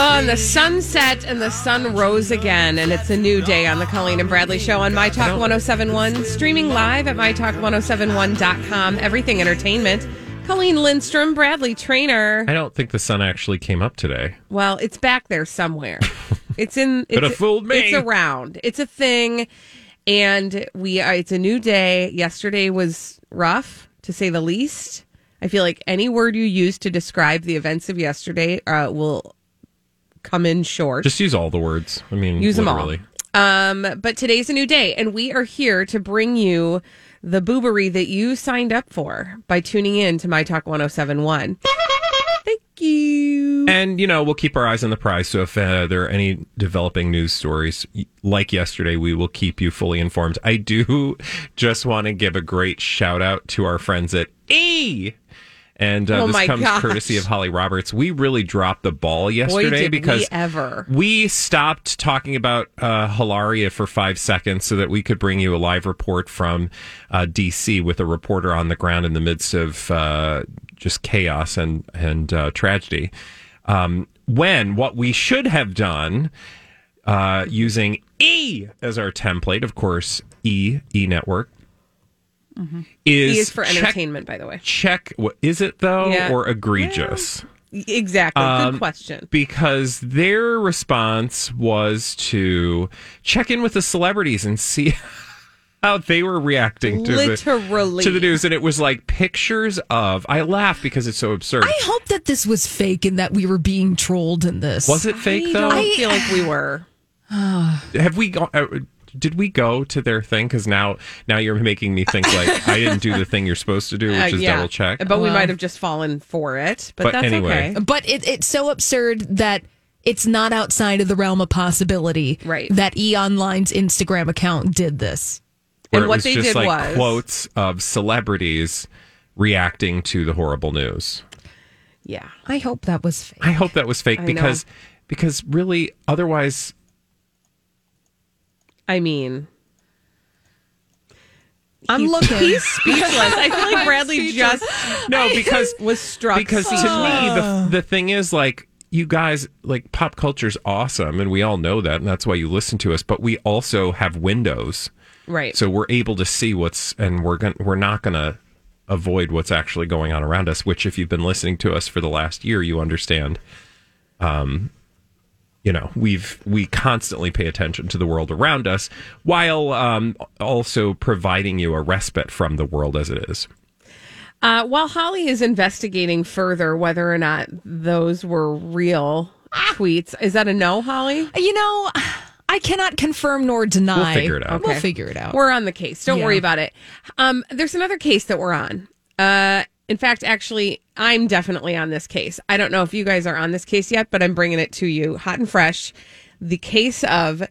Oh, and the sun set and the sun rose again, and it's a new day on the Colleen and Bradley Show on My Talk 1071, streaming live at MyTalk1071.com. Everything Entertainment. Colleen Lindstrom, Bradley Traynor. I don't think the sun actually came up today. Well, it's back there somewhere. It's in. Could it's, have fooled me. It's around. It's a thing, and we. Are, it's a new day. Yesterday was rough, to say the least. I feel like any word you use to describe the events of yesterday uh, will come in short. Just use all the words. I mean, Use them all. Um, but today's a new day, and we are here to bring you the boobery that you signed up for by tuning in to My Talk 1071. Thank you. And, you know, we'll keep our eyes on the prize. So if uh, there are any developing news stories like yesterday, we will keep you fully informed. I do just want to give a great shout out to our friends at E. And uh, Oh this comes gosh. courtesy of Holly Roberts. We really dropped the ball yesterday did because we ever. we stopped talking about uh, Hilaria for five seconds so that we could bring you a live report from uh, DC with a reporter on the ground in the midst of uh, just chaos and and uh, tragedy. Um, when what we should have done uh, using E as our template, of course, E E Network. Is, Mm-hmm. E is for check- entertainment, by the way. Check what is it though, Yeah. or egregious? Exactly. Um, Good question. because their response was to check in with the celebrities and see how they were reacting to Literally. the to the news and it was like pictures of I laugh because it's so absurd. I hope that this was fake and that we were being trolled in this. was it fake though? I though? don't feel like we were. Have we gone uh, did we go to their thing cuz now now you're making me think like I didn't do the thing you're supposed to do which Uh, is yeah. double check. But we might have just fallen for it. But, But that's anyway. okay. But it, it's so absurd that it's not outside of the realm of possibility Right. that E Online's Instagram account did this. Where and it what was they just did like was- quotes of celebrities reacting to the horrible news. Yeah. I hope that was fake. I hope that was fake I know. because because really otherwise I mean, I'm he's- looking. He's speechless. I feel like Bradley just no because was struck. because to me the the thing is like you guys like pop culture's awesome and we all know that and that's why you listen to us but we also have windows right. so we're able to see what's and we're going to we're not going to avoid what's actually going on around us which if you've been listening to us for the last year you understand um you know we've we constantly pay attention to the world around us while um also providing you a respite from the world as it is Uh, while Holly is investigating further whether or not those were real tweets, is that a no, Holly? You know, I cannot confirm nor deny. We'll figure it out. We'll figure it out. We're on the case. Don't Yeah. worry about it. Um, there's another case that we're on. Uh, in fact, actually, I'm definitely on this case. I don't know if you guys are on this case yet, but I'm bringing it to you hot and fresh. The case of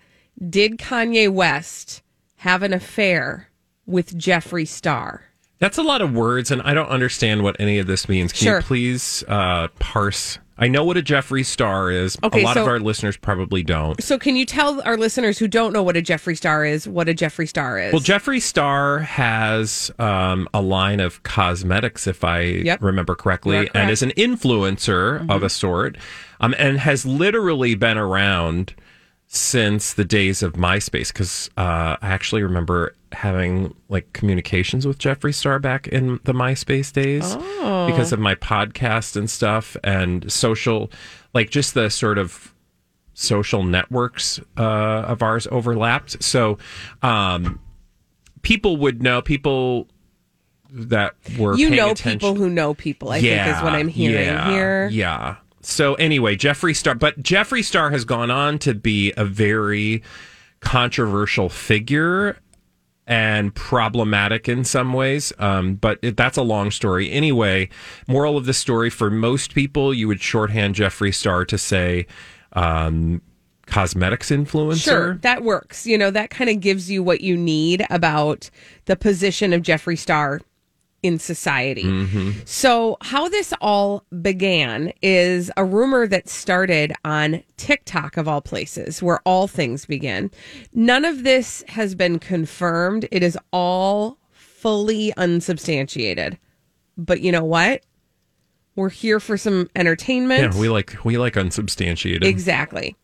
did Kanye West have an affair with Jeffree Star? That's a lot of words, and I don't understand what any of this means. Can Sure. you please uh, parse? I know what a Jeffree Star is. Okay, a lot so- of our listeners probably don't. So, can you tell our listeners who don't know what a Jeffree Star is what a Jeffree Star is? Well, Jeffree Star has um, a line of cosmetics, if I Yep. remember correctly, correct. and is an influencer of a sort, um, and has literally been around since the days of MySpace. Because uh, I actually remember having like communications with Jeffree Star back in the MySpace days because of my podcast and stuff and social, like just the sort of social networks uh, of ours overlapped. So um, people would know people that were you know attention. people who know people. I think is what I'm hearing yeah, here. Yeah. So anyway, Jeffree Star, but Jeffree Star has gone on to be a very controversial figure and problematic in some ways. Um, but it, that's a long story. Anyway, moral of the story for most people, you would shorthand Jeffree Star to say um, cosmetics influencer. Sure, that works. You know, that kind of gives you what you need about the position of Jeffree Star in society. So, how this all began is a rumor that started on TikTok, of all places, where all things begin. None of this has been confirmed, it is all fully unsubstantiated. But you know what? We're here for some entertainment. Yeah, we like we like unsubstantiated. Exactly.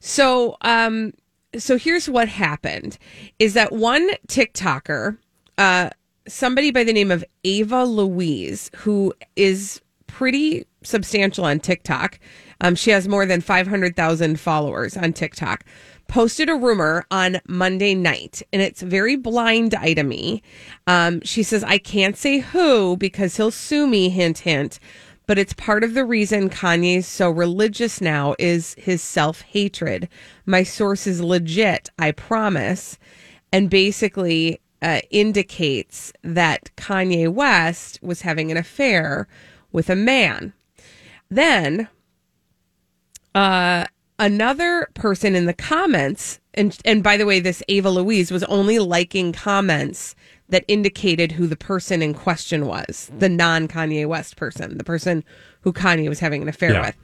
So, um, so here's what happened: is that one TikToker, uh, somebody by the name of Ava Louise, who is pretty substantial on TikTok. Um, she has more than five hundred thousand followers on TikTok. Posted a rumor on Monday night, and it's very blind itemy. Um, she says, "I can't say who because he'll sue me." Hint, hint but it's part of the reason Kanye's so religious now is his self hatred. My source is legit, I promise, and basically uh, indicates that Kanye West was having an affair with a man. Then, uh, another person in the comments, and and by the way, this Ava Louise was only liking comments that indicated who the person in question was, the non Kanye West person, the person who Kanye was having an affair Yeah. with.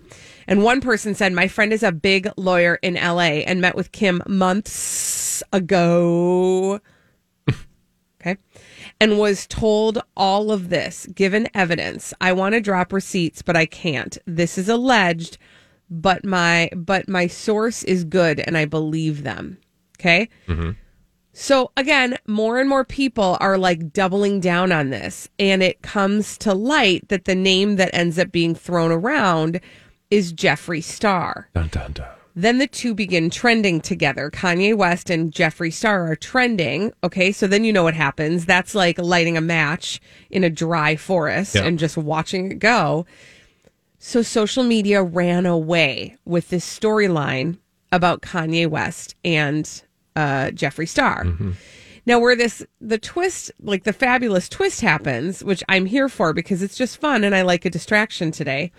And one person said, My friend is a big lawyer in LA and met with Kim months ago. And was told all of this, given evidence. I want to drop receipts, but I can't. This is alleged, but my but my source is good and I believe them. Okay? Mm-hmm. So again, more and more people are like doubling down on this. And it comes to light that the name that ends up being thrown around is Jeffree Star. Dun, dun, dun. Then the two begin trending together. Kanye West and Jeffree Star are trending. Okay, so then you know what happens. That's like lighting a match in a dry forest Yeah. and just watching it go. So social media ran away with this storyline about Kanye West and uh, Jeffree Star. Now, where this the twist, like the fabulous twist happens, which I'm here for because it's just fun and I like a distraction today,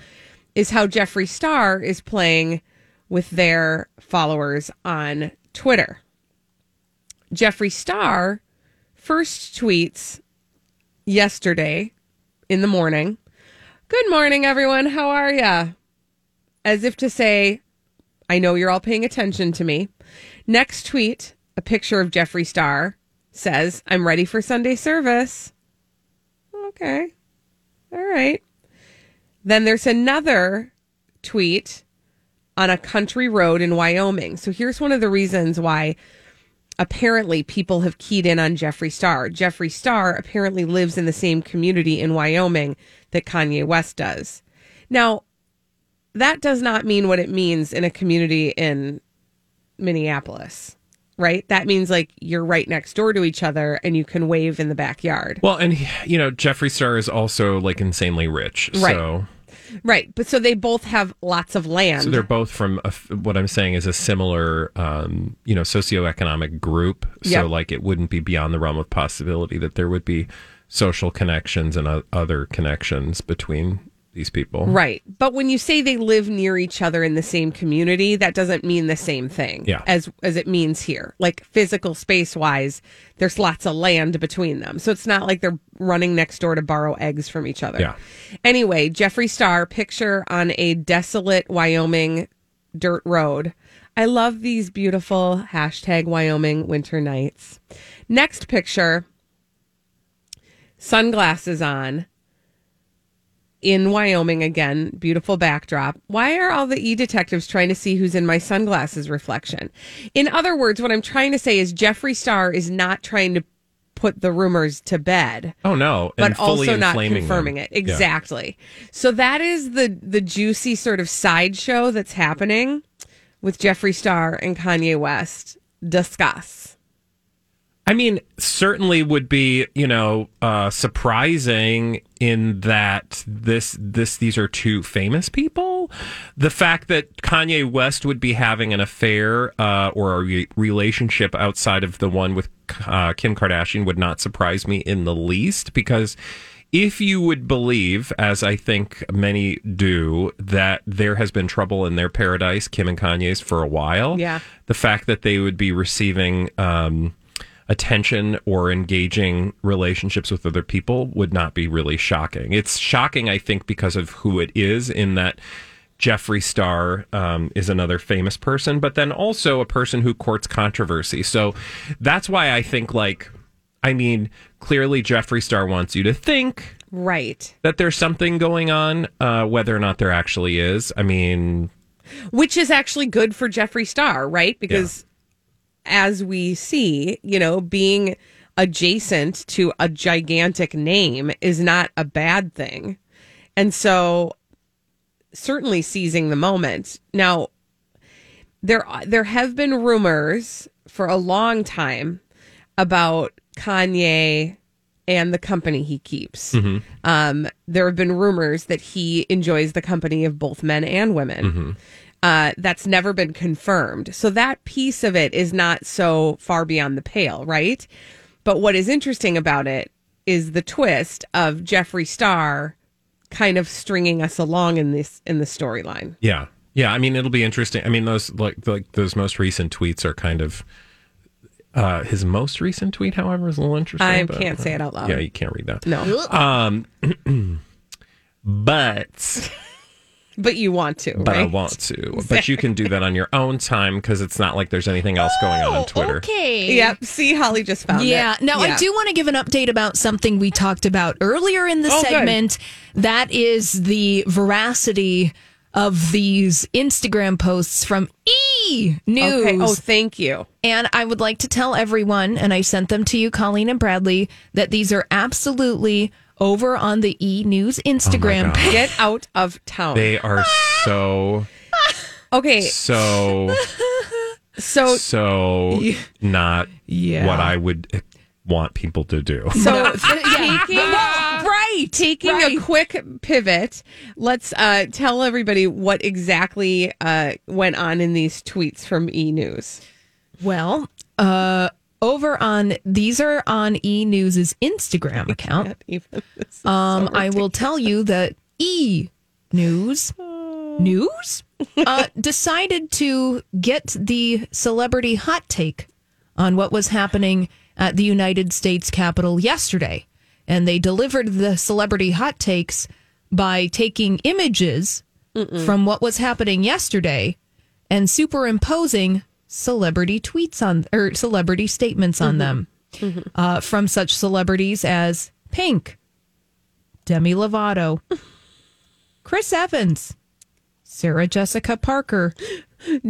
is how Jeffree Star is playing with their followers on Twitter. Jeffree Star first tweets yesterday in the morning. Good morning, everyone. How are ya? As if to say, I know you're all paying attention to me. Next tweet, a picture of Jeffree Star says, I'm ready for Sunday service. Okay. All right. Then there's another tweet on a country road in Wyoming. So here's one of the reasons why apparently people have keyed in on Jeffree Star. Jeffree Star apparently lives in the same community in Wyoming that Kanye West does. Now, that does not mean what it means in a community in Minneapolis, right? That means like you're right next door to each other and you can wave in the backyard. Well, and you know, Jeffree Star is also like insanely rich. Right. So, Right. But so they both have lots of land. so they're both from a, what I'm saying is a similar, um, you know, socioeconomic group. So, Yep. like, it wouldn't be beyond the realm of possibility that there would be social connections and o- other connections between these people. Right. But when you say they live near each other in the same community, that doesn't mean the same thing Yeah. as as it means here. Like physical space wise, there's lots of land between them. So it's not like they're running next door to borrow eggs from each other. Yeah. Anyway, Jeffree Star picture on a desolate Wyoming dirt road. I love these beautiful hashtag Wyoming winter nights. Next picture, sunglasses on in Wyoming again, beautiful backdrop. Why are all the e detectives trying to see who's in my sunglasses reflection? In other words, what I'm trying to say is Jeffree Star is not trying to put the rumors to bed Oh no, but fully also not confirming them. it exactly. So that is the the juicy sort of sideshow that's happening with Jeffree Star and Kanye West. Discuss. I mean, certainly would be, you know, uh, surprising in that this this these are two famous people. The fact that Kanye West would be having an affair uh, or a re- relationship outside of the one with uh, Kim Kardashian would not surprise me in the least because if you would believe, as I think many do, that there has been trouble in their paradise, Kim and Kanye's, for a while. Yeah. The fact that they would be receiving um, attention or engaging relationships with other people would not be really shocking. It's shocking, I think, because of who it is, in that Jeffree Star um, is another famous person, but then also a person who courts controversy. So that's why I think, like, I mean, clearly Jeffree Star wants you to think Right. that there's something going on, uh, whether or not there actually is. I mean, Which is actually good for Jeffree Star, right? Because as we see, you know, being adjacent to a gigantic name is not a bad thing. And so certainly seizing the moment. Now there there have been rumors for a long time about Kanye and the company he keeps. Um, there have been rumors that he enjoys the company of both men and women. Uh, that's never been confirmed. So that piece of it is not so far beyond the pale, right? But what is interesting about it is the twist of Jeffree Star kind of stringing us along in this in the storyline. yeah, yeah. I mean, it'll be interesting. I mean, those like like those most recent tweets are kind of. Uh, his most recent tweet, however, is a little interesting. I but- can't say it out loud. Yeah, you can't read that. No, Um, but but you want to, but I want to. But you can do that on your own time because it's not like there's anything else going on on oh, Twitter. Oh, Okay. Yep. See, Holly just found Yeah. it. Now, Yeah. Now, I do want to give an update about something we talked about earlier in the Oh, good. segment. That is the veracity of these Instagram posts from E News. Okay. Oh, thank you. And I would like to tell everyone, and I sent them to you, Colleen and Bradley, that these are absolutely over on the E News Instagram God. page. Get out of town. They are so okay. so So so not Yeah. what I would want people to do. so Yeah. taking Well, right. taking right. a quick pivot, let's uh, tell everybody what exactly uh, went on in these tweets from E News. Well, uh, over on these are on E News's Instagram account. Um, so I will tell you that E News News uh, decided to get the celebrity hot take on what was happening at the United States Capitol yesterday, and they delivered the celebrity hot takes by taking images from what was happening yesterday and superimposing celebrity tweets on or celebrity statements on them. Uh, from such celebrities as Pink, Demi Lovato, Chris Evans, Sarah Jessica Parker,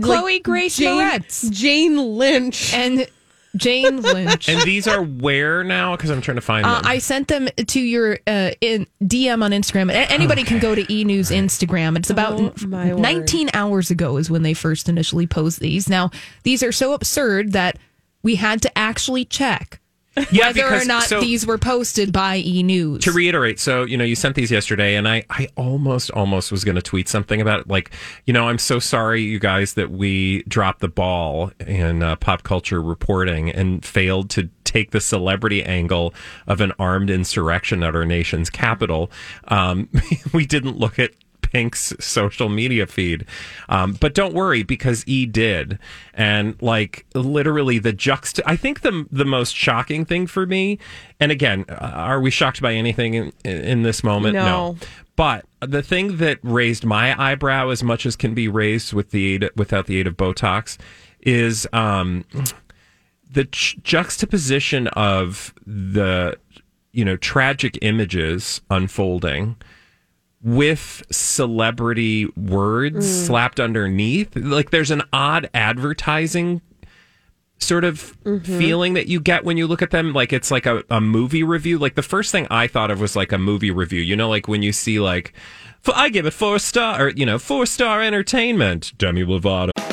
Chloe Grace Jane, Moretz, Jane Lynch. and Jane Lynch. And these are where now? Because I'm trying to find Uh, them. I sent them to your uh, in DM on Instagram. A- Anybody can go to E News Instagram. It's about Oh, my n- 19 hours ago is when they first initially posed these. Now these are so absurd that we had to actually check yeah, whether or because- not so- these were posted by E News. to reiterate, so you know, you sent these yesterday, and I, I almost, almost was going to tweet something about it. Like, you know, I'm so sorry, you guys, that we dropped the ball in uh, pop culture reporting and failed to take the celebrity angle of an armed insurrection at our nation's capital. Um, we didn't look at Pink's social media feed. Um, but don't worry because E did. And like literally the juxt I think the the most shocking thing for me, and again, uh, are we shocked by anything in, in this moment? No. But the thing that raised my eyebrow as much as can be raised with the aid, without the aid of Botox is um, the ch- juxtaposition of the you know tragic images unfolding with celebrity words mm. slapped underneath like there's an odd advertising sort of mm-hmm. feeling that you get when you look at them. Like it's like a, a movie review. Like the first thing i thought of was like a movie review. You know like when you see like i give it four star or you know four star entertainment. Demi lovato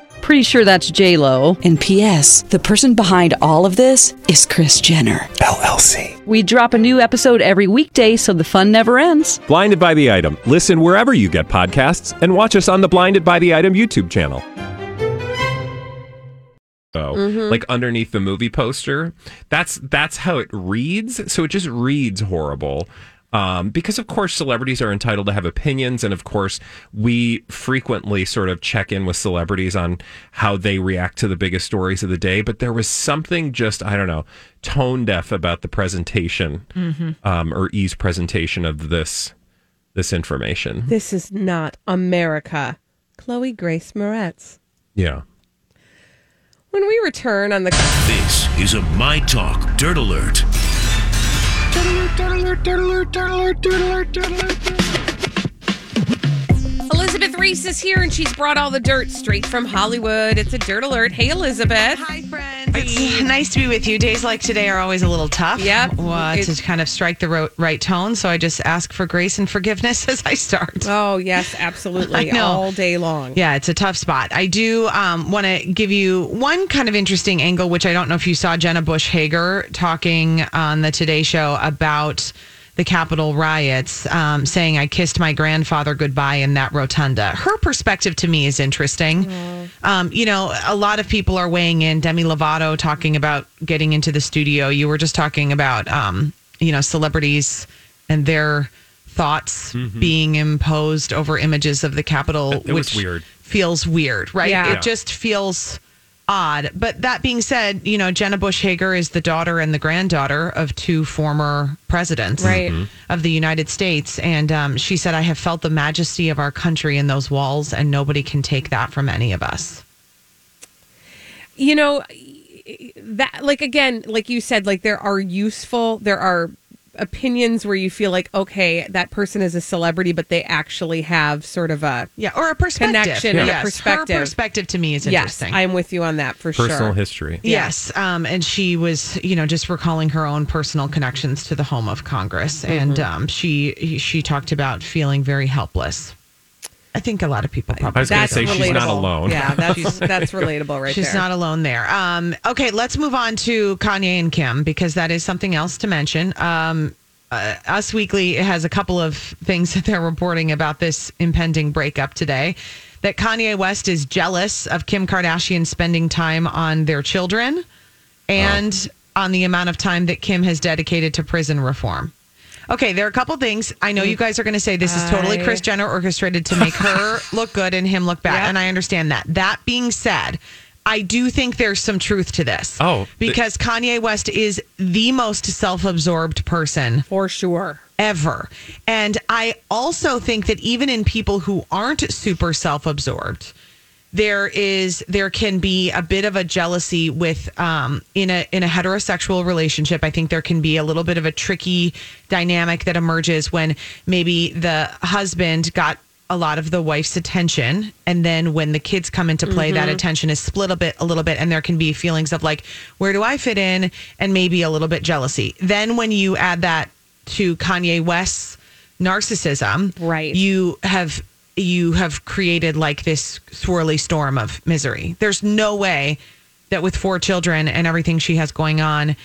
Pretty sure that's J Lo. And P.S. The person behind all of this is Kris Jenner LLC. We drop a new episode every weekday, so the fun never ends. Blinded by the item. Listen wherever you get podcasts, and watch us on the Blinded by the Item YouTube channel. Oh, Mm-hmm. like underneath the movie poster. That's that's how it reads. So it just reads horrible. Um, because of course celebrities are entitled to have opinions, and of course we frequently sort of check in with celebrities on how they react to the biggest stories of the day. But there was something just I don't know tone deaf about the presentation, um, or E's presentation of this this information. This is not America. Chloe Grace Moretz. Yeah. When we return on the This is a My Talk Dirt Alert. Diddler, diddler, diddler, diddler, diddler, diddler, diddler. Elizabeth Ries is here and she's brought all the dirt straight from Hollywood. It's a dirt alert. Hey, Elizabeth. Hi, friends. It's nice to be with you. Days like today are always a little tough. Yep. Uh, to kind of strike the ro- right tone. So I just ask for grace and forgiveness as I start. Oh, yes, absolutely. I know. All day long. Yeah, it's a tough spot. I do um, want to give you one kind of interesting angle, which I don't know if you saw Jenna Bush Hager talking on the Today Show about the Capitol riots, um, saying, I kissed my grandfather goodbye in that rotunda. Her perspective to me is interesting. Um, you know, a lot of people are weighing in. Demi Lovato talking about getting into the studio. You were just talking about, um, you know, celebrities and their thoughts being imposed over images of the Capitol, It- it was which weird. feels weird, right? Yeah. It Yeah. just feels odd. But that being said, you know, Jenna Bush Hager is the daughter and the granddaughter of two former presidents Right. Mm-hmm. Mhm. of the United States. And um, she said, I have felt the majesty of our country in those walls, and nobody can take that from any of us. you know that like again like you said like there are useful there are opinions where you feel like okay that person is a celebrity but they actually have sort of a Yeah, or a perspective. Connection and a perspective. Her perspective to me is yes interesting. i'm with you on that for Personal sure Personal history. Yes, um, and she was, you know, just recalling her own personal connections to the home of Congress, Mm-hmm. and um, she she talked about feeling very helpless. I think a lot of people probably. I was going that's to say she's not relatable. alone. yeah that's that's relatable right She's there not alone there. Um, okay, let's move on to Kanye and Kim because that is something else to mention. Um, uh, Us Weekly has a couple of things that they're reporting about this impending breakup today. That Kanye West is jealous of Kim Kardashian spending time on their children and on the amount of time that Kim has dedicated to prison reform. Okay, there are a couple things. I know you mm. guys are going to say this is totally I- Kris Jenner orchestrated to make her look good and him look bad, Yep. and I understand that. That being said, I do think there's some truth to this. Oh, the- because Kanye West is the most self-absorbed person for sure ever. And I also think that even in people who aren't super self-absorbed, there is there can be a bit of a jealousy with um in a in a heterosexual relationship. I think there can be a little bit of a tricky dynamic that emerges when maybe the husband got a lot of the wife's attention and then when the kids come into play that attention is split a bit a little bit and there can be feelings of like where do I fit in and maybe a little bit jealousy. Then when you add that to Kanye West's narcissism, Right. You have you have created like this swirly storm of misery. There's no way that with four children and everything she has going on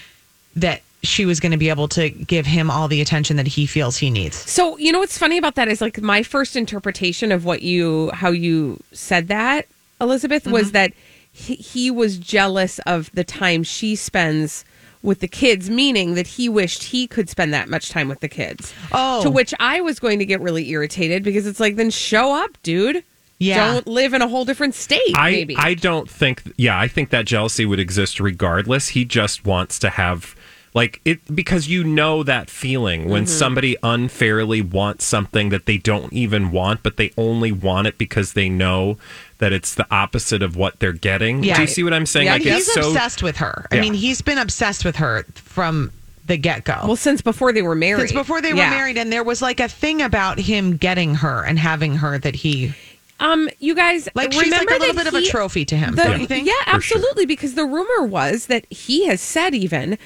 that she was going to be able to give him all the attention that he feels he needs. So you know what's funny about that is like my first interpretation of what you how you said that Elizabeth Mm-hmm. was that he, he was jealous of the time she spends with the kids, meaning that he wished he could spend that much time with the kids. Oh. to which I was going to get really irritated because it's like then show up, dude. Yeah. don't live in a whole different state. I maybe. I don't think yeah, I think that jealousy would exist regardless. He just wants to have like it because you know that feeling when Mm-hmm. somebody unfairly wants something that they don't even want, but they only want it because they know that it's the opposite of what they're getting. Yeah. Do you see what I'm saying? Yeah, like he's it's so obsessed with her. I mean, he's been obsessed with her from the get go. well, since before they were married. Since before they were married, and there was like a thing about him getting her and having her that he Um, you guys, like. She's like remember a little that bit of a trophy to him. The- don't you think? Yeah, absolutely. Because the rumor was that he has said even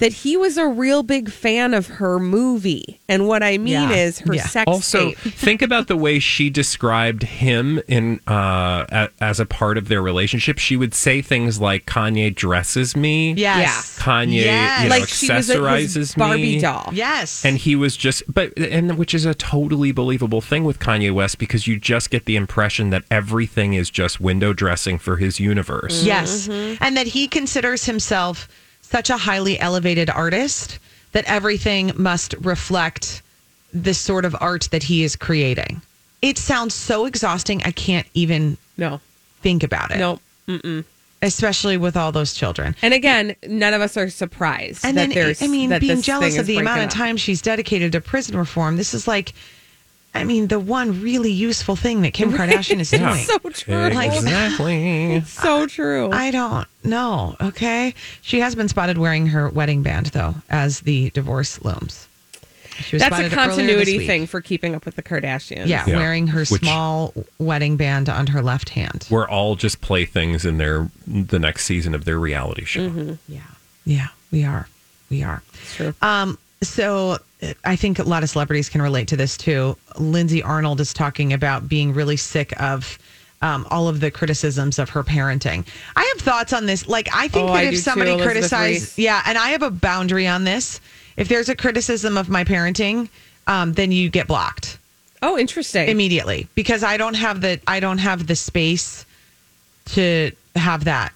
that he was a real big fan of her movie, and what I mean Yeah. is her Yeah. sex also tape. think about the way she described him in uh a, as a part of their relationship she would say things like kanye dresses me Yes. kanye Yes. you know Like she was a- his accessorizes Barbie me doll. Yes. and he was just but and which is a totally believable thing with kanye west because you just get the impression that everything is just window dressing for his universe Yes. And that he considers himself such a highly elevated artist that everything must reflect the sort of art that he is creating. It sounds so exhausting. I can't even No, think about it. no. Mm-mm. Especially with all those children. And again, none of us are surprised And that then, there's. I mean, that being jealous of the amount of time she's dedicated to prison reform. This is like, I mean, the one really useful thing that Kim Kardashian is Yeah. doing. So true. Like- exactly so true. I don't know. Okay. She has been spotted wearing her wedding band, though, as the divorce looms. She was That's a spotted earlier this continuity thing for keeping up with the Kardashians. Yeah, Yeah. wearing her Which- small wedding band on her left hand. we're all just playthings in their the next season of their reality show Yeah. Yeah, we are. We are. true. Um, so I think a lot of celebrities can relate to this too. Lindsay Arnold is talking about being really sick of um, all of the criticisms of her parenting. I have thoughts on this. Like, I think Oh, that I if do too, somebody criticizes, yeah, and I have a boundary on this. If there's a criticism of my parenting, um, then you get blocked Oh, interesting. immediately because I don't have the I don't have the space to have that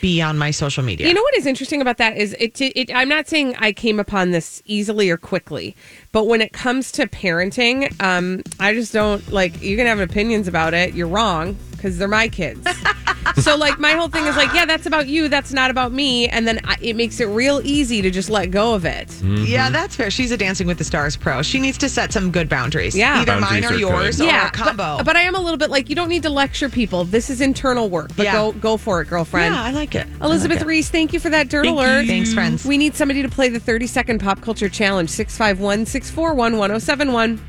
be on my social media. You know what is interesting about that is it, it. I'm not saying I came upon this easily or quickly, but when it comes to parenting, um, I just don't like. You can have opinions about it. You're wrong because they're my kids. so like my whole thing is like, yeah, that's about you. That's not about me. And then I, it makes it real easy to just let go of it. Mm-hmm. Yeah, that's fair. She's a Dancing with the Stars pro. She needs to set some good boundaries. Yeah. Either Boundaries mine or yours good. or yeah, a combo. But, but I am a little bit like you don't need to lecture people. This is internal work. But Yeah. go go for it, girlfriend. yeah, I like it. Elizabeth like it. Ries, thank you for that dirt Thank alert. you. Thanks, friends. We need somebody to play the 30 second pop culture challenge 651 641 1071.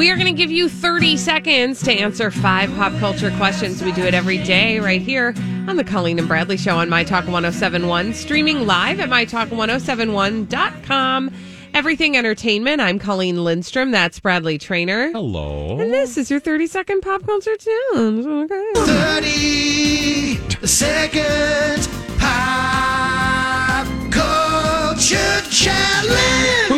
We are going to give you 30 seconds to answer five pop culture questions. We do it every day right here on the Colleen and Bradley Show on My Talk 1071, streaming live at MyTalk1071.com. Everything Entertainment. I'm Colleen Lindstrom. That's Bradley Traynor. hello And this is your 30 second pop culture challenge. Okay. 30 second pop culture challenge.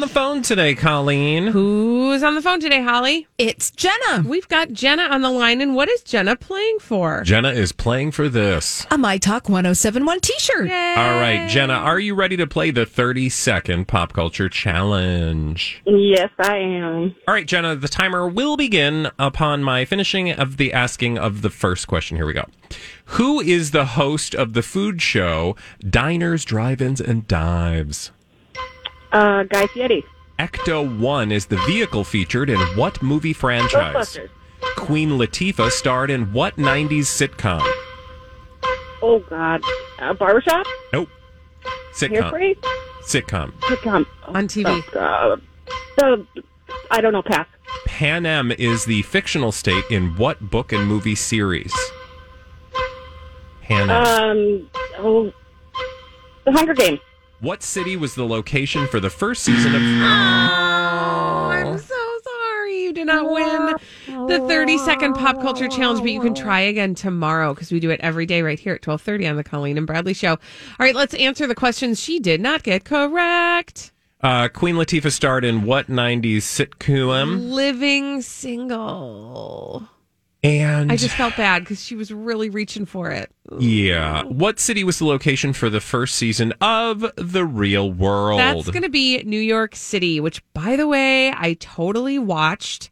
Who's on the phone today colleen Who's on the phone today, Holly? It's Jenna. We've got Jenna on the line, and what is Jenna playing for? jenna is playing for this A My Talk 1071 t shirt. All right, Jenna, are you ready to play the 30 second pop culture challenge? Yes, I am. All right, Jenna, the timer will begin upon my finishing of the asking of the first question. Here we go. Who is the host of the food show Diners, Drive Ins, and Dives? Uh, Guy Fieri. Ecto 1 is the vehicle featured in what movie franchise? Ghostbusters. Queen Latifah starred in what 90s sitcom? Oh, God. Uh, barbershop? Nope. Sitcom. Hairspray? Sitcom. Sitcom. On TV. Uh, the, I don't know, pass. Panem is the fictional state in what book and movie series? Panem. Um, oh, The Hunger Games. What city was the location for the first season of? Oh, I'm so sorry you did not win the 30 second pop culture challenge, but you can try again tomorrow because we do it every day right here at 1230 on the Colleen and Bradley show. All right, let's answer the questions she did not get correct. Uh, Queen Latifah starred in what '90s sitcom? Living single. And I just felt bad because she was really reaching for it. yeah, what city was the location for the first season of The Real World? That's going to be New York City, which, by the way, I totally watched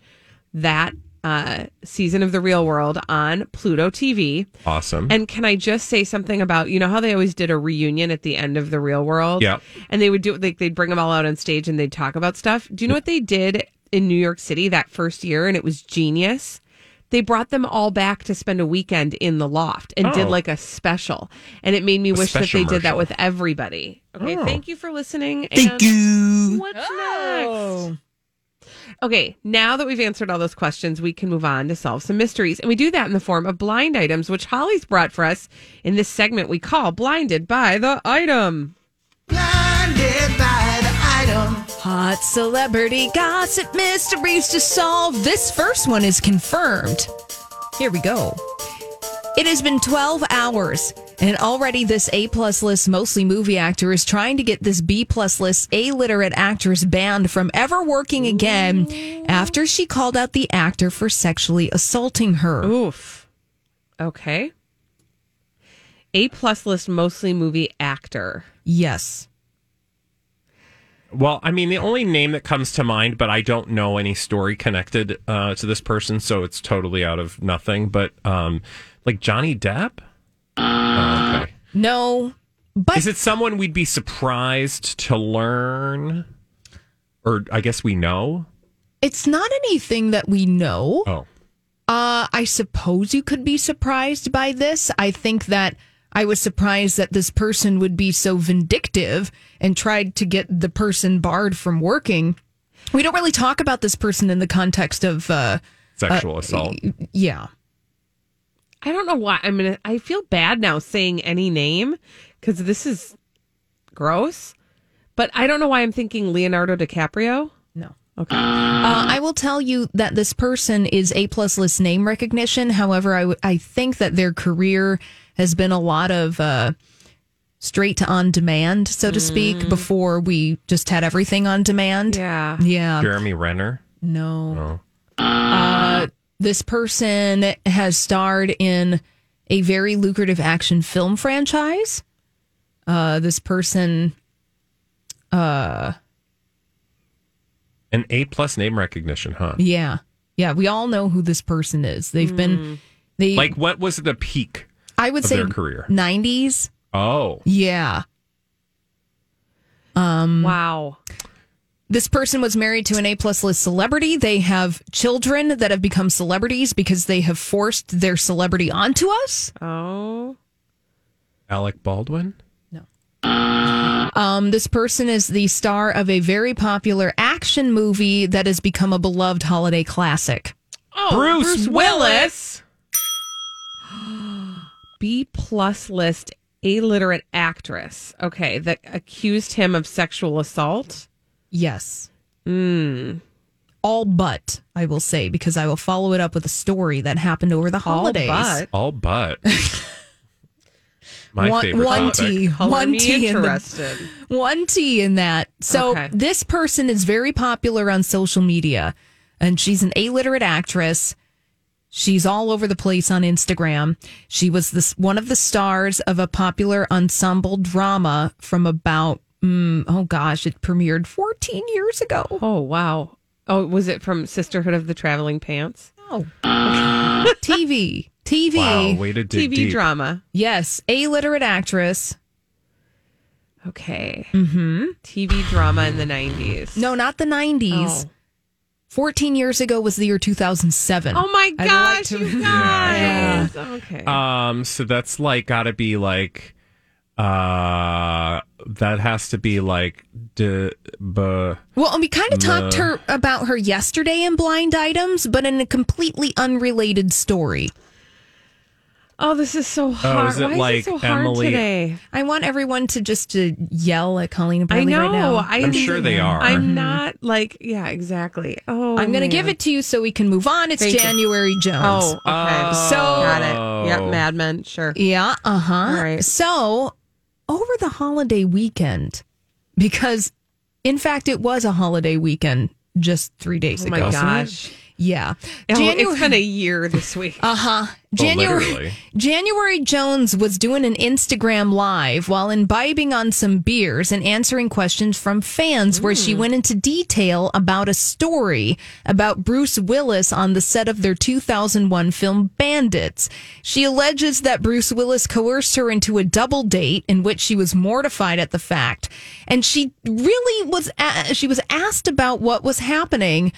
that uh, season of The Real World on Pluto TV. Awesome. And can I just say something about you know how they always did a reunion at the end of The Real World? Yeah. And they would do like they'd bring them all out on stage and they'd talk about stuff. Do you know what they did in New York City that first year? And it was genius. They brought them all back to spend a weekend in the loft and did Oh. like a special. And it made me A wish that they special did that with everybody. Okay, Oh. thank you for listening. Thank you. What's oh. next? Okay, now that we've answered all those questions, we can move on to solve some mysteries. And we do that in the form of blind items, which Holly's brought for us in this segment we call Blinded by the Item. Blinded by the item. Hot celebrity gossip mysteries to solve. This first one is confirmed. Here we go. It has been 12 hours, and already this A plus list, mostly movie actor, is trying to get this B plus list A literate actress banned from ever working again after she called out the actor for sexually assaulting her. Oof. Okay. A plus list, mostly movie actor. Yes. Well, I mean, the only name that comes to mind, but I don't know any story connected uh, to this person, so it's totally out of nothing. But um, like Johnny Depp. Oh, okay. No, but Is it someone we'd be surprised to learn, or I guess we know? it's not anything that we know. Oh, Uh, I suppose you could be surprised by this. I think that I was surprised that this person would be so vindictive and tried to get the person barred from working. We don't really talk about this person in the context of, uh, sexual assault. yeah. I don't know why. I mean, I feel bad now saying any name because this is gross. But I don't know why I'm thinking Leonardo DiCaprio. No. Okay. Uh, I will tell you that this person is A plus list name recognition. However, I, w- I think that their career has been a lot of uh, straight to on demand, so to speak, before we just had everything on demand. Yeah. Yeah. Jeremy Renner. No. Oh. Uh, this person has starred in a very lucrative action film franchise. Uh, this person, uh, An A plus name recognition, huh? yeah, yeah, we all know who this person is. They've been, they Like, what was the peak? I would of say their career? nineties. Oh, Yeah, Um, Wow. this person was married to an A plus list celebrity. They have children that have become celebrities because they have forced their celebrity onto us. Oh. Alec Baldwin. Um, this person is the star of a very popular action movie that has become a beloved holiday classic. Oh, Bruce Willis. B plus list illiterate actress. Okay, that accused him of sexual assault. Yes. Mm. All but, I will say, because I will follow it up with a story that happened over the holidays. but. All but. My one, favorite one topic. T, Color one me T in the, interested. one T in that. So Okay. this person is very popular on social media, and she's an illiterate actress. She's all over the place on Instagram. She was this one of the stars of a popular ensemble drama from about mm, oh gosh, it premiered 14 years ago. Oh wow. Oh, was it from Sisterhood of the Traveling Pants? Oh, TV, TV, Wow, way to dig TV deep. drama. yes, a literate actress. Okay. Mm-hmm. TV drama in the nineties. No, not the 90s. Oh. 14 years ago was the year 2007. Oh my I'd like gosh, to- you guys. Okay. Um, so that's like got to be like, uh, that has to be like, de, bu, Well, and we kind of talked her about her yesterday in Blind Items, but in a completely unrelated story. Oh, this is so hard. is it Why like is it so hard Emily- today? I want everyone to just to yell at Colleen and I Bradley know. right now. I, I'm sure they are. I'm not like yeah, exactly. Oh, I'm going to give it to you so we can move on. It's Thank you. January Jones. Oh, okay. Oh. So- got it. Yep, Mad Men. Sure. Yeah, uh huh. All right. So, over the holiday weekend, because in fact, it was a holiday weekend just three days Oh ago. my gosh. Yeah. Oh, January- it's been a year this week. Uh huh. January literally. January Jones was doing an Instagram live while imbibing on some beers and answering questions from fans where she went into detail about a story about Bruce Willis on the set of their 2001 film Bandits. She alleges that Bruce Willis coerced her into a double date in which she was mortified at the fact and she really was a- she was asked about what was happening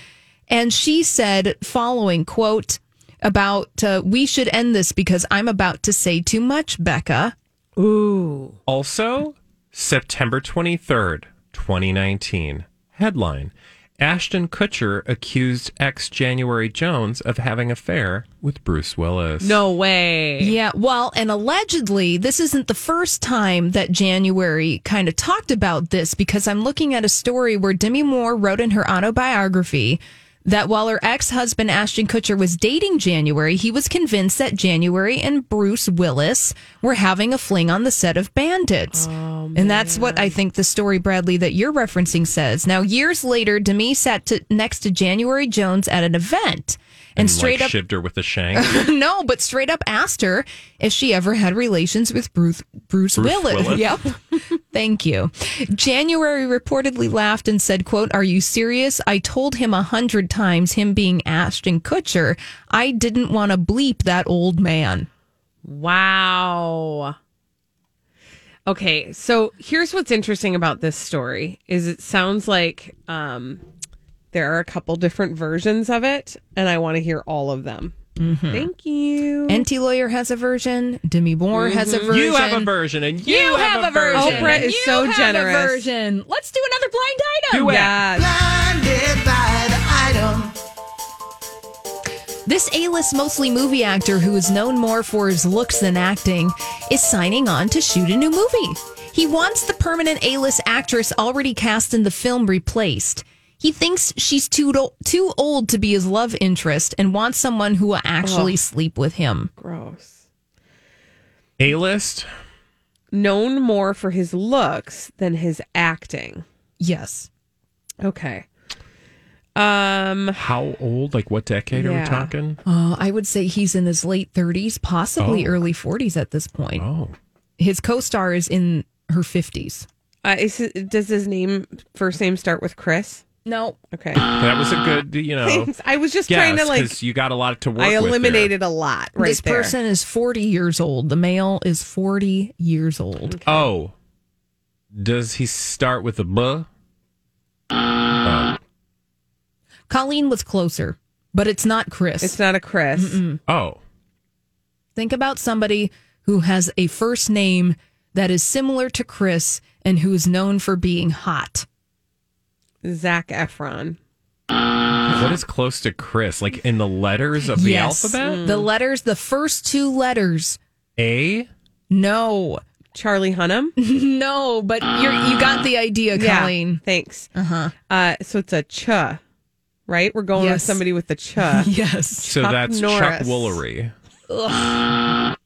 and she said following quote about uh, we should end this because I'm about to say too much, Becca. Ooh. Also, September 23rd, 2019. Headline Ashton Kutcher accused ex January Jones of having affair with Bruce Willis. No way. Yeah, well, and allegedly, this isn't the first time that January kind of talked about this because I'm looking at a story where Demi Moore wrote in her autobiography that while her ex husband Ashton Kutcher was dating January, he was convinced that January and Bruce Willis were having a fling on the set of Bandits. Oh, and that's what I think the story, Bradley, that you're referencing says. Now, years later, Demi sat to, next to January Jones at an event and, and straight like, up shivved her with a shank. no, but straight up asked her if she ever had relations with Bruce Bruce, Bruce Willis. Willis. Yep. Thank you. January reportedly laughed and said, quote, Are you serious? I told him a hundred times, him being Ashton Kutcher, I didn't want to bleep that old man. Wow. Okay, so here's what's interesting about this story is it sounds like um there are a couple different versions of it and I want to hear all of them. Mm-hmm. Thank you. NT Lawyer has a version. Demi Moore has a version. You have a version, and you, You have a version. Oprah is You so have generous. A version. Let's do another blind item. Do it. Yes. Blinded by the item. This A-list mostly movie actor who is known more for his looks than acting is signing on to shoot a new movie. He wants the permanent A-list actress already cast in the film replaced. He thinks she's too do- too old to be his love interest and wants someone who will actually Ugh. sleep with him. Gross. A list? Known more for his looks than his acting. Yes. Okay. Um How old? Like what decade are we talking? Uh, I would say he's in his late 30s, possibly Oh. early 40s at this point. Oh. His co-star is in her 50s. uh, is does his name first name start with Chris? No. Okay. That was a good, you know. Thanks. I was just trying to like because you got a lot to work I with there. eliminated a lot right this there. person is 40 years old. The male is 40 years old. Oh, does he start with a B? Oh. Colleen was closer, but it's not Chris. It's not a Chris. Oh. Think about somebody who has a first name that is similar to Chris and who is known for being hot. Zac Efron. What is close to Chris? Like in the letters of the Yes. alphabet? The letters, the first two letters. A? No. Charlie Hunnam. no, but you're you got the idea, Yeah, Colleen. thanks. Uh-huh. Uh, so it's a ch, right? We're going with Yes. somebody with the ch. yes. So Chuck that's Chuck Norris. Woolery.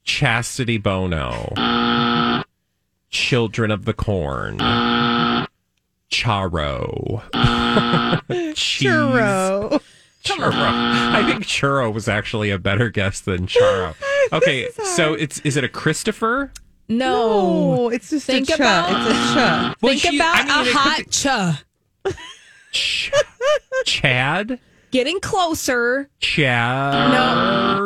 Chastity Bono. Children of the Corn. Charo. Cheese. Churro. Churro. I think churro was actually a better guess than charo. Okay, so it's is it a Christopher? No. No, it's just Think a ch. about- it's a ch. Well, Think she- about I mean, a hot be- cha. Ch- Chad? Getting closer. Charlie? No,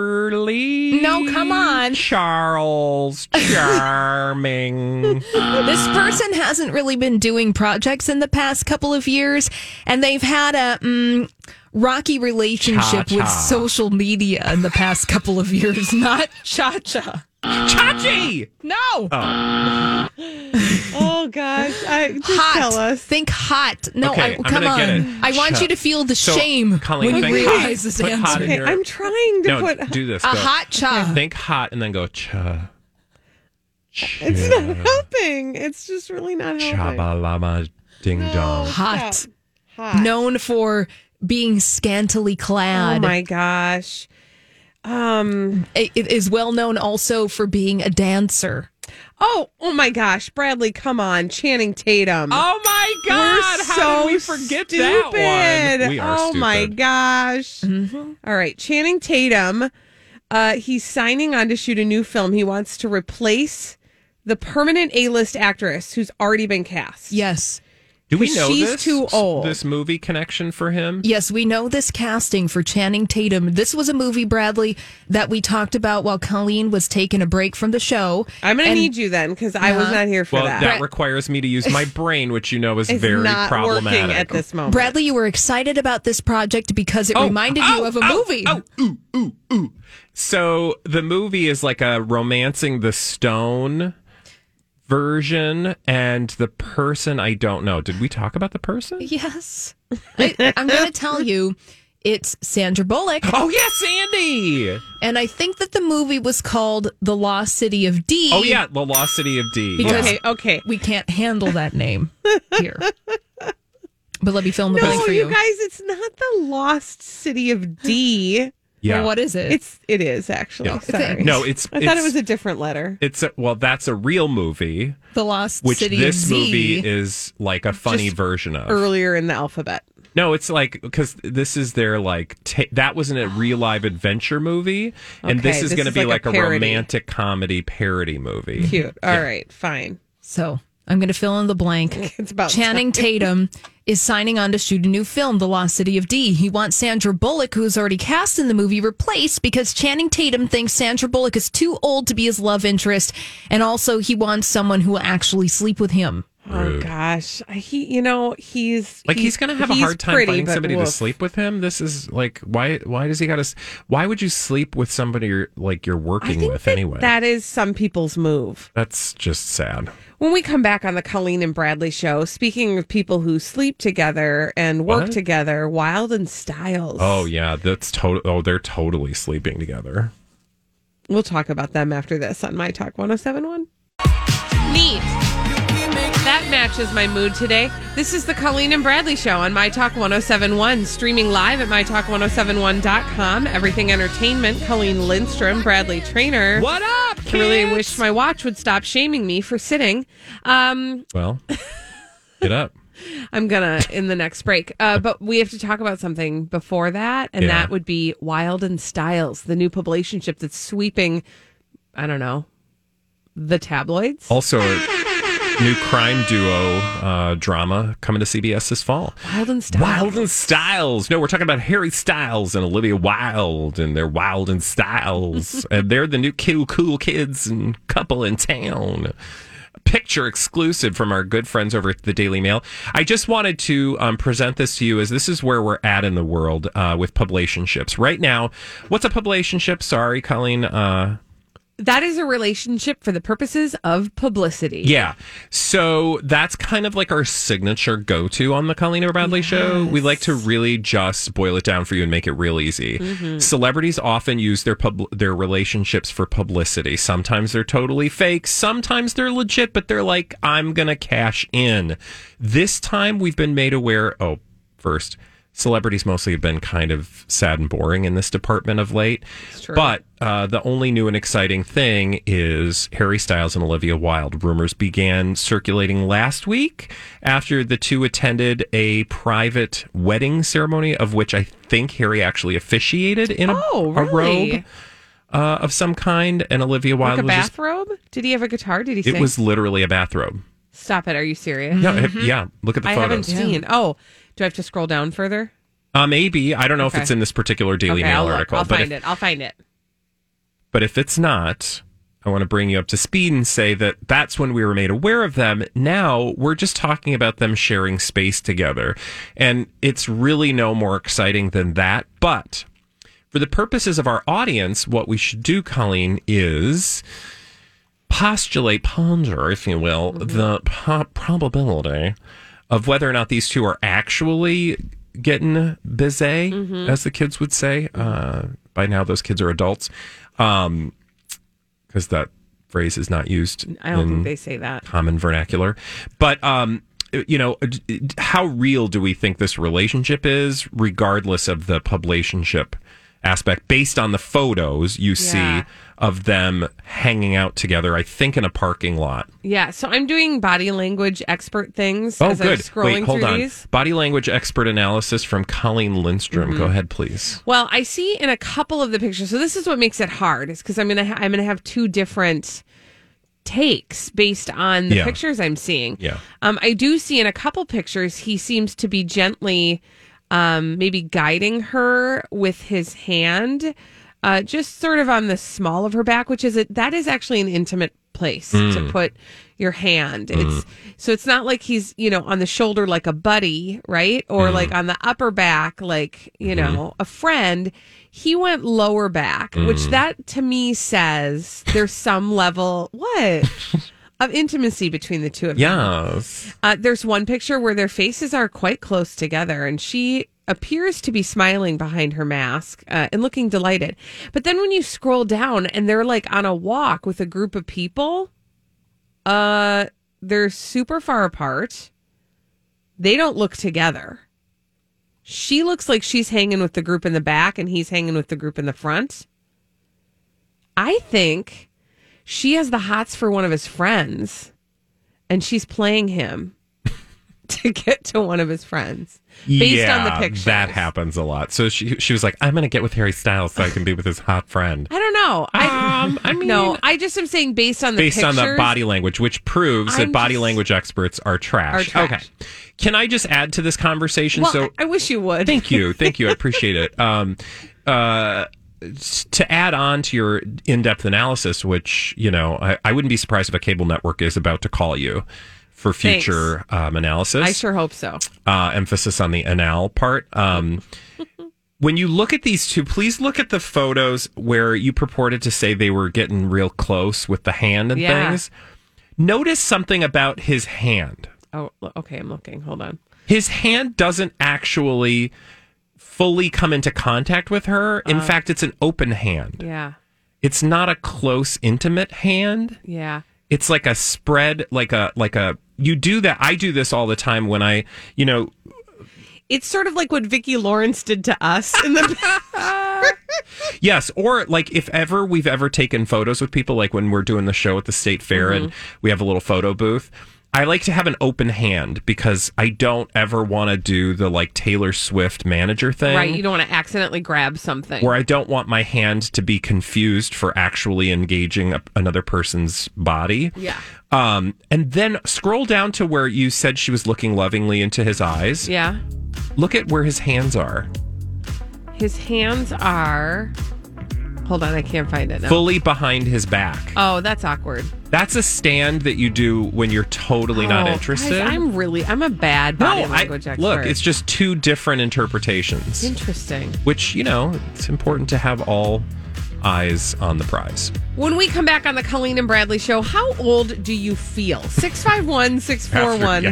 come on. Charles. Charming. This person hasn't really been doing projects in the past couple of years, and they've had a mm, rocky relationship Cha-cha. with social media in the past couple of years. Not cha cha. Chachi! No. Oh. Oh gosh, I just hot. tell us. Think hot. No, Okay, I, I'm come gonna on. get it. I want Cha- you to feel the So, shame Colleen, when you think hot. realize this Put answer. Okay, your- I'm trying to No, put. do this. A go. hot cha. Think hot and then go cha. It's not helping. It's just really not helping. Chaba lama ding dong. Hot. Hot. Known for being scantily Oh clad. my gosh. Um. It it is well known also for being a dancer. Oh, oh my gosh, Bradley, come on, Channing Tatum. Oh my God! We're How so did we forget stupid. that one? We are oh my stupid. gosh! All right, Channing Tatum. Uh, he's signing on to shoot a new film. He wants to replace the permanent A-list actress who's already been cast. Yes. Do we know she's this? too old. This movie connection for him? Yes, we know this casting for Channing Tatum. This was a movie, Bradley, that we talked about while Colleen was taking a break from the show. I'm going to need you then because I was Uh-huh. not here for that. Well, that. that, requires me to use my brain, which you know is very not problematic. working at this moment. Bradley, you were excited about this project because it Oh, reminded oh, you of a oh, movie. oh, ooh, ooh, ooh. So the movie is like a romancing the stone version, and the person I don't know. Did we talk about the person? Yes. I, I'm going to tell you, it's Sandra Bullock. Oh yes, Sandy. And I think that the movie was called The Lost City of D. Oh yeah, the Lost City of D. Because okay, okay. we can't handle that name here. But let me fill in the No, blank for you you. guys, it's not the Lost City of D. yeah. Well, what is it? It's it is actually. Yeah. Sorry. No, it's- I thought it was a different letter. It's a, well, that's a real movie, The Lost which City this Z. movie is like a funny Just version of. Earlier in the alphabet. No, it's like because this is their like ta that wasn't a real live adventure movie, and Okay, this is going to be like like, a a, romantic comedy parody movie. Cute. All right, fine. So I'm going to fill in the blank. It's about Channing time. Tatum is signing on to shoot a new film, The Lost City of D. He wants Sandra Bullock, who's already cast in the movie, replaced because Channing Tatum thinks Sandra Bullock is too old to be his love interest, and also he wants someone who will actually sleep with him. Oh gosh, he. You know he's Like he's, going to have a hard time pretty, finding but somebody to sleep with him. This is like why why does he got to? Why would you sleep with somebody you're like you're I working think with that anyway? That is some people's move. That's just sad. When we come back on the Colleen and Bradley show, speaking of people who sleep together and work What? together, Wild and Styles. Oh yeah, that's total. Oh, they're totally sleeping together. We'll talk about them after this on My Talk 1071. Neat. That matches my mood today. This is the Colleen and Bradley Show on My Talk 1071, streaming live at MyTalk1071.com. Everything Entertainment, Colleen Lindstrom, Bradley Traynor. What up? I really wish my watch would stop shaming me for sitting. Um, Well, get up. I'm gonna in the next break. Uh, but we have to talk about something before that, and Yeah. that would be Wild and Styles, the new publicationship that's sweeping. I don't know the tabloids. Also, new crime duo uh, drama coming to CBS this fall. Wild and Styles. Wild and Styles. No, we're talking about Harry Styles and Olivia Wilde, and they're Wild and Styles, and they're the new cool, cool kids and couple in town. Picture exclusive from our good friends over at the Daily Mail. I just wanted to um, present this to you as this is where we're at in the world uh, with publicationships right now. What's a publicationship? Sorry, Colleen. Uh, That is a relationship for the purposes of publicity. Yeah. So that's kind of like our signature go to on the Colleen Bradley show. We like to really just boil it down for you and make it real easy. Mm-hmm. Celebrities often use their pub- their relationships for publicity. Sometimes they're totally fake, sometimes they're legit, but they're like, I'm going to cash in. This time we've been made aware. Oh, first, celebrities mostly have been kind of sad and boring in this department of late. true. But uh, the only new and exciting thing is Harry Styles and Olivia Wilde. Rumors began circulating last week after the two attended a private wedding ceremony, of which I think Harry actually officiated in a, Oh, a robe uh, of some kind, and Olivia Like Wilde a was just, bathrobe? Did he have a guitar? Did he it sing? was literally a bathrobe. Stop it. Are you serious? Yeah, if- yeah. Look at the Mm-hmm. I haven't photos. seen. Oh, do I have to scroll down further? Uh, maybe I don't know if it's in this particular Daily okay, Mail I'll, article, I'll but find if, it. I'll find it. But if it's not, I want to bring you up to speed and say that that's when we were made aware of them. Now we're just talking about them sharing space together. And it's really no more exciting than that. But for the purposes of our audience, what we should do, Colleen, is postulate, ponder, if you will, the po- probability of whether or not these two are actually getting busy, as the kids would say. Uh, by now, those kids are adults, because that phrase is not used. I don't in think they say that. common vernacular. But um, you know, how real do we think this relationship is, regardless of the publicationship aspect based on the photos you Yeah. see of them hanging out together. I think in a parking lot. Yeah, so I'm doing body language expert things Oh, as I'm good. scrolling Wait, hold through on. these. Body language expert analysis from Colleen Lindstrom. Mm-hmm. Go ahead, please. Well, I see in a couple of the pictures. So this is what makes it hard, is because I'm gonna ha- I'm gonna have two different takes based on the Yeah. pictures I'm seeing. Yeah. Um, I do see in a couple pictures he seems to be gently, um, maybe guiding her with his hand, uh, just sort of on the small of her back, which is a, that is actually an intimate place to Mm. put your hand. It's so it's not like he's you know on the shoulder like a buddy, right, or like on the upper back like you know a friend. He went lower back, which Mm. that to me says there's some level what of intimacy between the two of them. Yes. Uh, there's one picture where their faces are quite close together, and she appears to be smiling behind her mask uh, and looking delighted. But then when you scroll down and they're like on a walk with a group of people, uh, they're super far apart. They don't look together. She looks like she's hanging with the group in the back, and he's hanging with the group in the front. I think she has the hots for one of his friends and she's playing him to get to one of his friends based on the Yeah, picture. That happens a lot. So she she was like, I'm gonna get with Harry Styles so I can be with his hot friend. I don't know. I, Um, I mean, no, I just am saying based on the Based on the body language, which proves I'm that body just- language experts are trash. Are trash. Okay. Can I just add to this conversation? Well, so I, wish you would. Thank you. Thank you. I appreciate it. Um, uh, to add on to your in depth analysis, which, you know, I, I wouldn't be surprised if a cable network is about to call you for future um, analysis. I sure hope so. Uh, emphasis on the anal part. Um, when you look at these two, please look at the photos where you purported to say they were getting real close with the hand and Yeah. things. Notice something about his hand. Oh, okay. I'm looking. Hold on. His hand doesn't actually fully come into contact with her. In Uh. fact, it's an open hand. Yeah. It's not a close, intimate hand. Yeah. It's like a spread, like a like a. You do that. I do this all the time when I, you know, It's sort of like what Vicki Lawrence did to us in the. Yes, or like if ever we've ever taken photos with people, like when we're doing the show at the state fair and we have a little photo booth. I like to have an open hand because I don't ever want to do the like Taylor Swift manager thing. right. You don't want to accidentally grab something. where I don't want my hand to be confused for actually engaging a, another person's body. Yeah. Um, and then scroll down to where you said she was looking lovingly into his eyes. Yeah. Look at where his hands are. His hands are. Hold on. I can't find it now. Fully behind his back. Oh, that's awkward. That's a stand that you do when you're totally not Oh, interested. guys, I'm really. I'm a bad body no, I, language expert. look, it's just two different interpretations. interesting. Which, you know, it's important to have all eyes on the prize. When we come back on the Colleen and Bradley show, how old do you feel? 651 641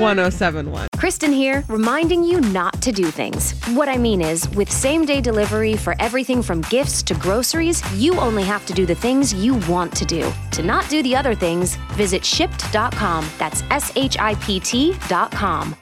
1071. Kristen here, reminding you not to do things. What I mean is, with same day delivery for everything from gifts to groceries, you only have to do the things you want to do. To not do the other things, visit shipt.com. That's S H I P T.com.